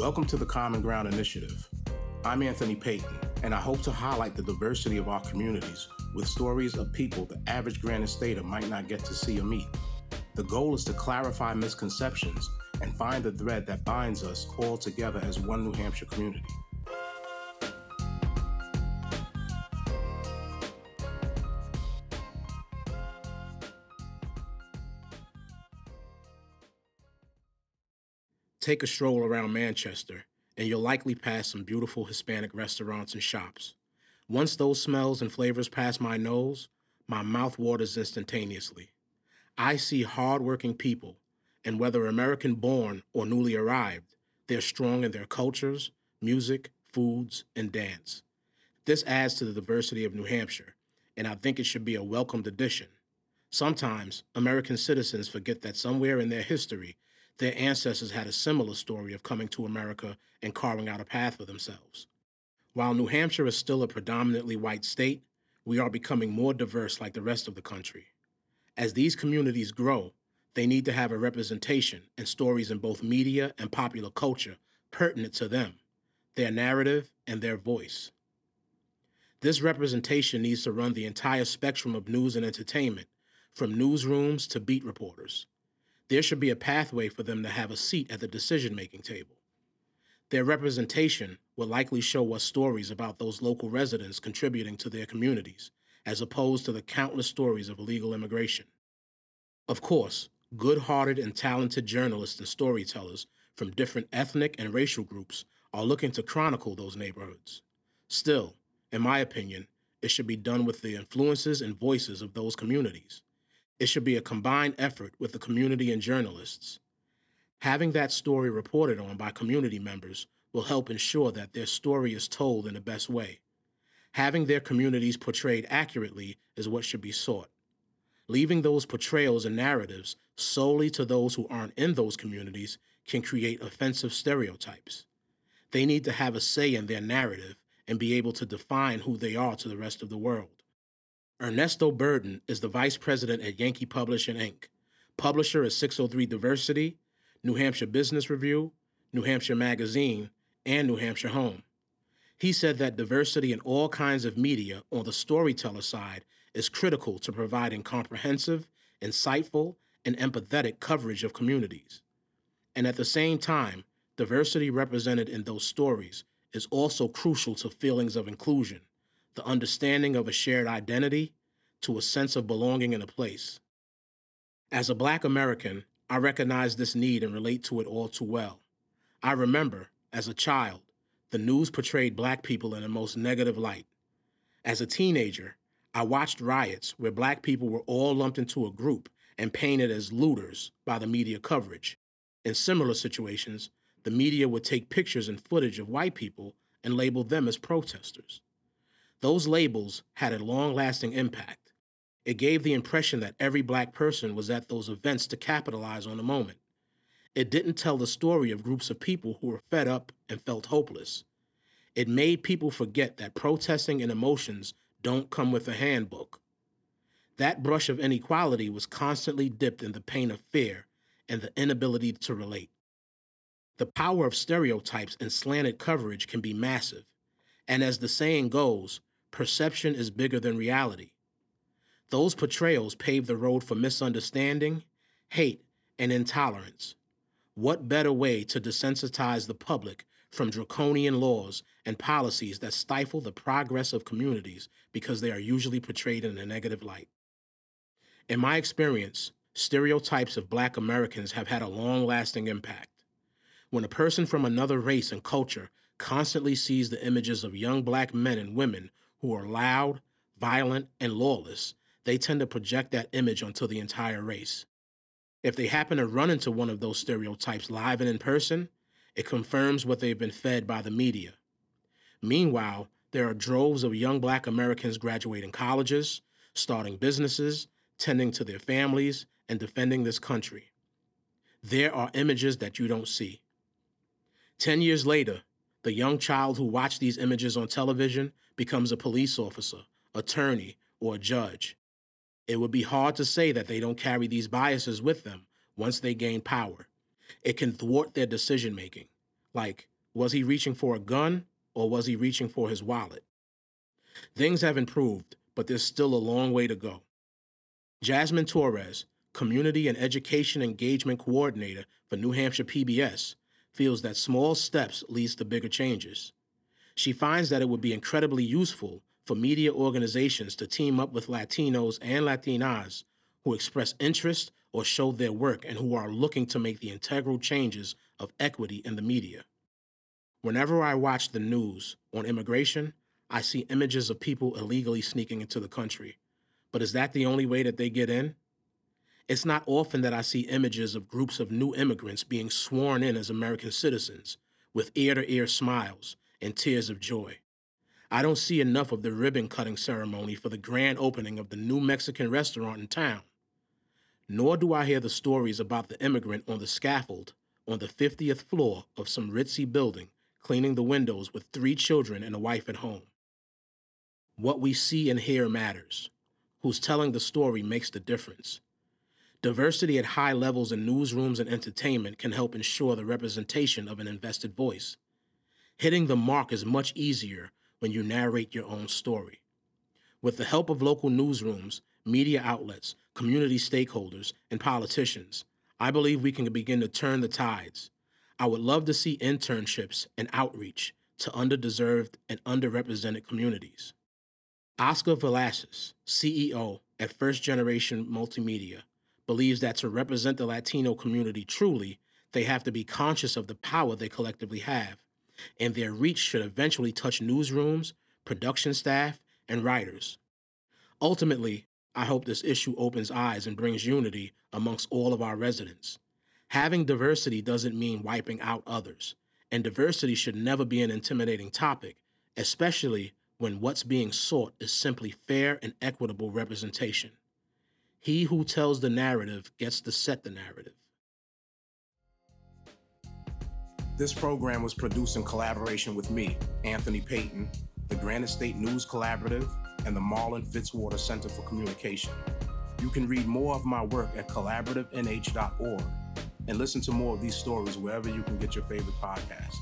Welcome to the Common Ground Initiative. I'm Anthony Payton, and I hope to highlight the diversity of our communities with stories of people the average Granite Stater might not get to see or meet. The goal is to clarify misconceptions and find the thread that binds us all together as one New Hampshire community. Take a stroll around Manchester, and you'll likely pass some beautiful Hispanic restaurants and shops. Once those smells and flavors pass my nose, my mouth waters instantaneously. I see hardworking people, and whether American born or newly arrived, they're strong in their cultures, music, foods, and dance. This adds to the diversity of New Hampshire, and I think it should be a welcomed addition. Sometimes American citizens forget that somewhere in their history, their ancestors had a similar story of coming to America and carving out a path for themselves. While New Hampshire is still a predominantly white state, we are becoming more diverse like the rest of the country. As these communities grow, they need to have a representation and stories in both media and popular culture pertinent to them, their narrative, and their voice. This representation needs to run the entire spectrum of news and entertainment, from newsrooms to beat reporters. There should be a pathway for them to have a seat at the decision making table. Their representation will likely show us stories about those local residents contributing to their communities, as opposed to the countless stories of illegal immigration. Of course, good hearted and talented journalists and storytellers from different ethnic and racial groups are looking to chronicle those neighborhoods. Still, in my opinion, it should be done with the influences and voices of those communities. It should be a combined effort with the community and journalists. Having that story reported on by community members will help ensure that their story is told in the best way. Having their communities portrayed accurately is what should be sought. Leaving those portrayals and narratives solely to those who aren't in those communities can create offensive stereotypes. They need to have a say in their narrative and be able to define who they are to the rest of the world. Ernesto Burden is the vice president at Yankee Publishing Inc., publisher of 603 Diversity, New Hampshire Business Review, New Hampshire Magazine, and New Hampshire Home. He said that diversity in all kinds of media on the storyteller side is critical to providing comprehensive, insightful, and empathetic coverage of communities. And at the same time, diversity represented in those stories is also crucial to feelings of inclusion, the understanding of a shared identity, to a sense of belonging in a place. As a Black American, I recognize this need and relate to it all too well. I remember, as a child, the news portrayed black people in the most negative light. As a teenager, I watched riots where black people were all lumped into a group and painted as looters by the media coverage. In similar situations, the media would take pictures and footage of white people and label them as protesters. Those labels had a long lasting impact. It gave the impression that every black person was at those events to capitalize on the moment. It didn't tell the story of groups of people who were fed up and felt hopeless. It made people forget that protesting and emotions don't come with a handbook. That brush of inequality was constantly dipped in the pain of fear and the inability to relate. The power of stereotypes and slanted coverage can be massive, and as the saying goes, perception is bigger than reality. Those portrayals pave the road for misunderstanding, hate, and intolerance. What better way to desensitize the public from draconian laws and policies that stifle the progress of communities because they are usually portrayed in a negative light? In my experience, stereotypes of black Americans have had a long lasting impact. When a person from another race and culture constantly sees the images of young black men and women who are loud, violent, and lawless, they tend to project that image onto the entire race. If they happen to run into one of those stereotypes live and in person, it confirms what they've been fed by the media. Meanwhile, there are droves of young black Americans graduating colleges, starting businesses, tending to their families, and defending this country. There are images that you don't see. Ten years later, the young child who watched these images on television becomes a police officer, attorney, or judge. It would be hard to say that they don't carry these biases with them once they gain power. It can thwart their decision making. Like, was he reaching for a gun or was he reaching for his wallet? Things have improved, but there's still a long way to go. Jasmine Torres, Community and Education Engagement Coordinator for New Hampshire PBS, feels that small steps leads to bigger changes. She finds that it would be incredibly useful for media organizations to team up with Latinos and Latinas who express interest or show their work and who are looking to make the integral changes of equity in the media. Whenever I watch the news on immigration, I see images of people illegally sneaking into the country. But is that the only way that they get in? It's not often that I see images of groups of new immigrants being sworn in as American citizens with ear to ear smiles and tears of joy. I don't see enough of the ribbon cutting ceremony for the grand opening of the new Mexican restaurant in town. Nor do I hear the stories about the immigrant on the scaffold on the 50th floor of some ritzy building cleaning the windows with three children and a wife at home. What we see and hear matters. Who's telling the story makes the difference. Diversity at high levels in newsrooms and entertainment can help ensure the representation of an invested voice. Hitting the mark is much easier when you narrate your own story. With the help of local newsrooms, media outlets, community stakeholders, and politicians, I believe we can begin to turn the tides. I would love to see internships and outreach to underdeserved and underrepresented communities. Oscar Velasquez, CEO at First Generation Multimedia, believes that to represent the Latino community truly, they have to be conscious of the power they collectively have, and their reach should eventually touch newsrooms, production staff, and writers. Ultimately, I hope this issue opens eyes and brings unity amongst all of our residents. Having diversity doesn't mean wiping out others, and diversity should never be an intimidating topic, especially when what's being sought is simply fair and equitable representation. He who tells the narrative gets to set the narrative. This program was produced in collaboration with me, Anthony Payton, the Granite State News Collaborative, and the Marlin Fitzwater Center for Communication. You can read more of my work at collaborativenh.org and listen to more of these stories wherever you can get your favorite podcasts.